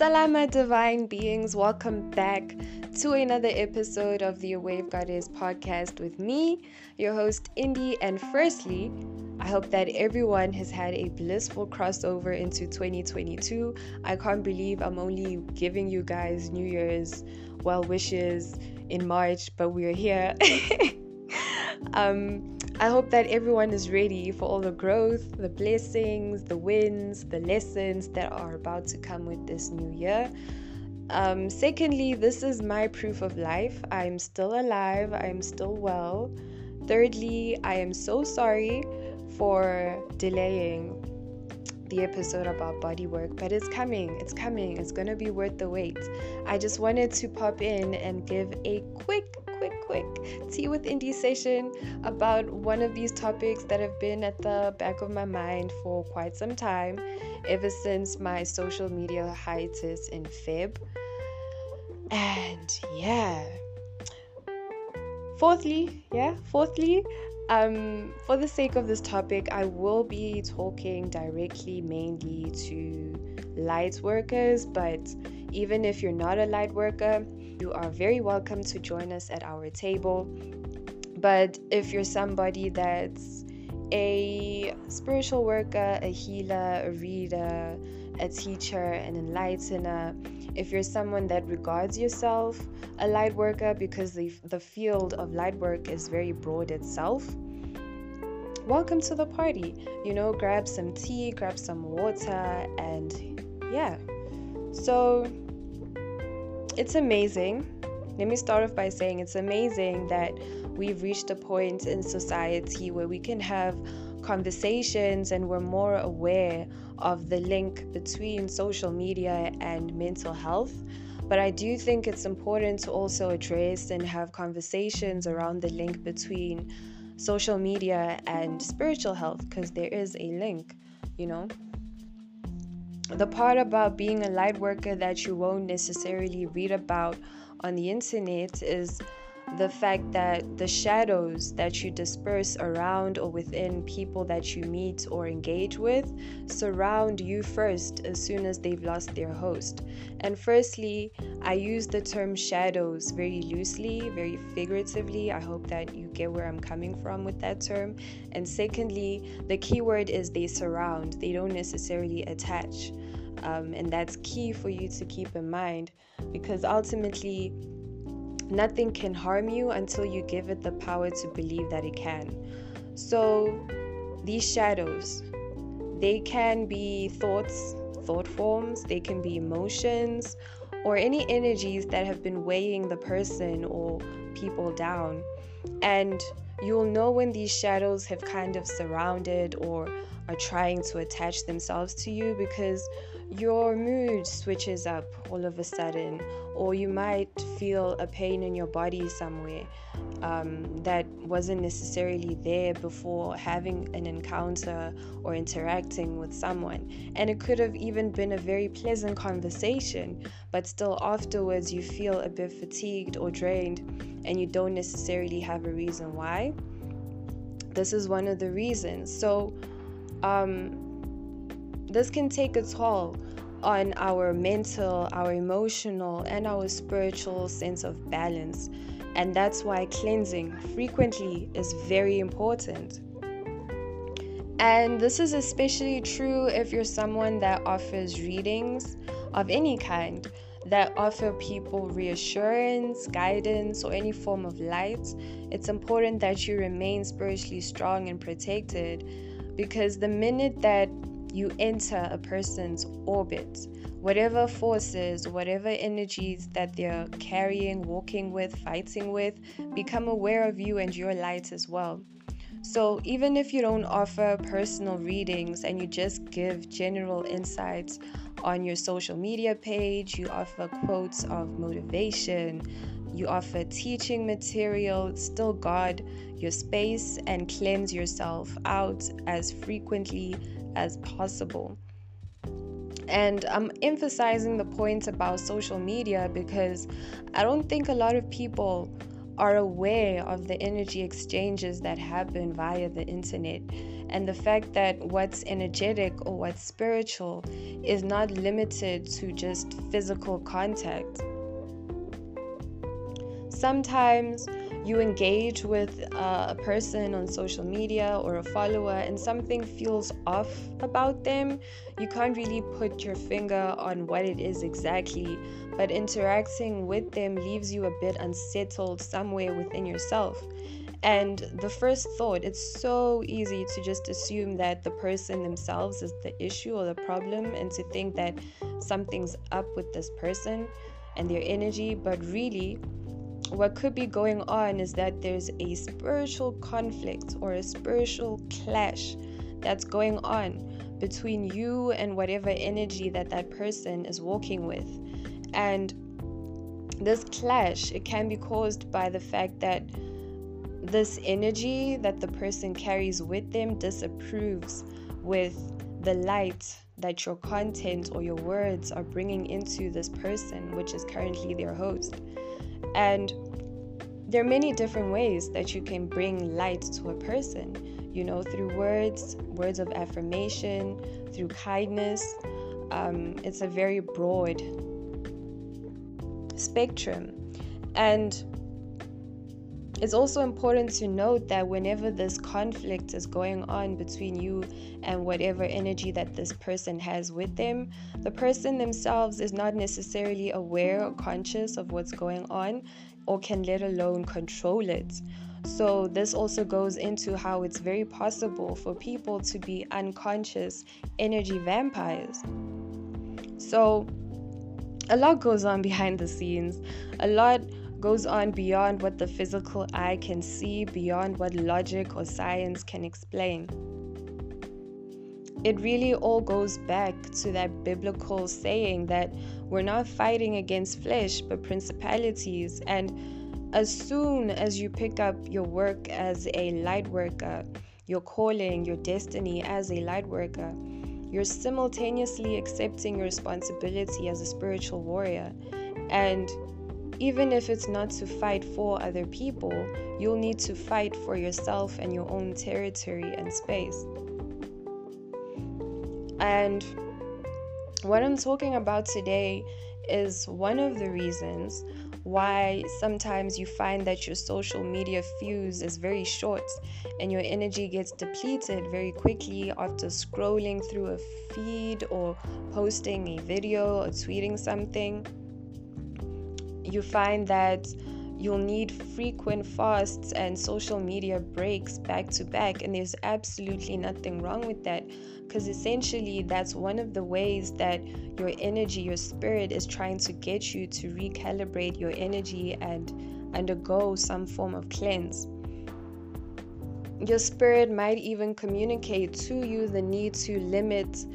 Salama, divine beings. Welcome back to another episode of the Wave Goddess podcast with me, your host, Indy. And firstly, I hope that everyone has had a blissful crossover into 2022. I can't believe I'm only giving you guys New Year's well wishes in March, but we're here. um, I hope that everyone is ready for all the growth, the blessings, the wins, the lessons that are about to come with this new year. Um, secondly, this is my proof of life. I'm still alive, I'm still well. Thirdly, I am so sorry for delaying the episode about body work, but it's coming. It's coming. It's going to be worth the wait. I just wanted to pop in and give a quick quick, quick tea with Indy session about one of these topics that have been at the back of my mind for quite some time, ever since my social media hiatus in Feb. And yeah. Fourthly, yeah, fourthly, um, for the sake of this topic, I will be talking directly mainly to light workers, but even if you're not a light worker, you are very welcome to join us at our table. But if you're somebody that's a spiritual worker, a healer, a reader, a teacher, an enlightener, if you're someone that regards yourself a light worker because the, the field of light work is very broad itself, welcome to the party. You know, grab some tea, grab some water, and yeah. So it's amazing. Let me start off by saying it's amazing that we've reached a point in society where we can have conversations and we're more aware of the link between social media and mental health. But I do think it's important to also address and have conversations around the link between social media and spiritual health because there is a link, you know the part about being a light worker that you won't necessarily read about on the internet is the fact that the shadows that you disperse around or within people that you meet or engage with surround you first as soon as they've lost their host. And firstly, I use the term shadows very loosely, very figuratively. I hope that you get where I'm coming from with that term. And secondly, the key word is they surround, they don't necessarily attach. Um, and that's key for you to keep in mind because ultimately, nothing can harm you until you give it the power to believe that it can. So, these shadows, they can be thoughts, thought forms, they can be emotions, or any energies that have been weighing the person or people down. And you'll know when these shadows have kind of surrounded or are trying to attach themselves to you because your mood switches up all of a sudden, or you might feel a pain in your body somewhere um, that wasn't necessarily there before having an encounter or interacting with someone. And it could have even been a very pleasant conversation, but still afterwards you feel a bit fatigued or drained, and you don't necessarily have a reason why. This is one of the reasons. So, um, this can take a toll on our mental, our emotional, and our spiritual sense of balance. And that's why cleansing frequently is very important. And this is especially true if you're someone that offers readings of any kind that offer people reassurance, guidance, or any form of light. It's important that you remain spiritually strong and protected because the minute that you enter a person's orbit. Whatever forces, whatever energies that they're carrying, walking with, fighting with, become aware of you and your light as well. So, even if you don't offer personal readings and you just give general insights on your social media page, you offer quotes of motivation, you offer teaching material, still guard your space and cleanse yourself out as frequently as possible. And I'm emphasizing the point about social media because I don't think a lot of people are aware of the energy exchanges that happen via the internet and the fact that what's energetic or what's spiritual is not limited to just physical contact. Sometimes you engage with uh, a person on social media or a follower and something feels off about them, you can't really put your finger on what it is exactly, but interacting with them leaves you a bit unsettled somewhere within yourself. And the first thought, it's so easy to just assume that the person themselves is the issue or the problem and to think that something's up with this person and their energy, but really, what could be going on is that there's a spiritual conflict or a spiritual clash that's going on between you and whatever energy that that person is walking with and this clash it can be caused by the fact that this energy that the person carries with them disapproves with the light that your content or your words are bringing into this person, which is currently their host. And there are many different ways that you can bring light to a person, you know, through words, words of affirmation, through kindness. Um, it's a very broad spectrum. And it's also important to note that whenever this conflict is going on between you and whatever energy that this person has with them, the person themselves is not necessarily aware or conscious of what's going on or can let alone control it. So, this also goes into how it's very possible for people to be unconscious energy vampires. So, a lot goes on behind the scenes. A lot goes on beyond what the physical eye can see, beyond what logic or science can explain. It really all goes back to that biblical saying that we're not fighting against flesh but principalities. And as soon as you pick up your work as a light worker, your calling, your destiny as a light worker, you're simultaneously accepting your responsibility as a spiritual warrior. And even if it's not to fight for other people, you'll need to fight for yourself and your own territory and space. And what I'm talking about today is one of the reasons why sometimes you find that your social media fuse is very short and your energy gets depleted very quickly after scrolling through a feed or posting a video or tweeting something you find that you'll need frequent fasts and social media breaks back to back, and there's absolutely nothing wrong with that because essentially that's one of the ways that your energy, your spirit is trying to get you to recalibrate your energy and undergo some form of cleanse. Your spirit might even communicate to you the need to limit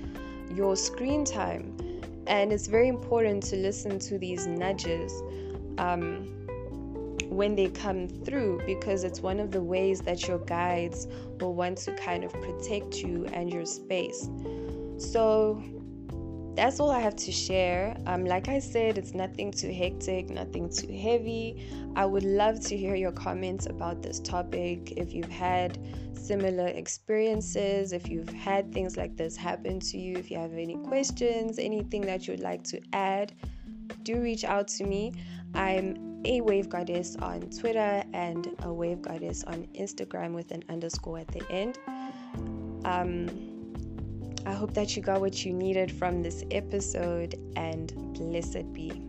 your screen time. And it's very important to listen to these nudges um, when they come through because it's one of the ways that your guides will want to kind of protect you and your space. So that's all I have to share. Um, like I said, it's nothing too hectic, nothing too heavy. I would love to hear your comments about this topic. If you've had similar experiences, if you've had things like this happen to you, if you have any questions, anything that you'd like to add, do reach out to me. I'm a wave goddess on Twitter and a wave goddess on Instagram with an underscore at the end. Um, I hope that you got what you needed from this episode and blessed be.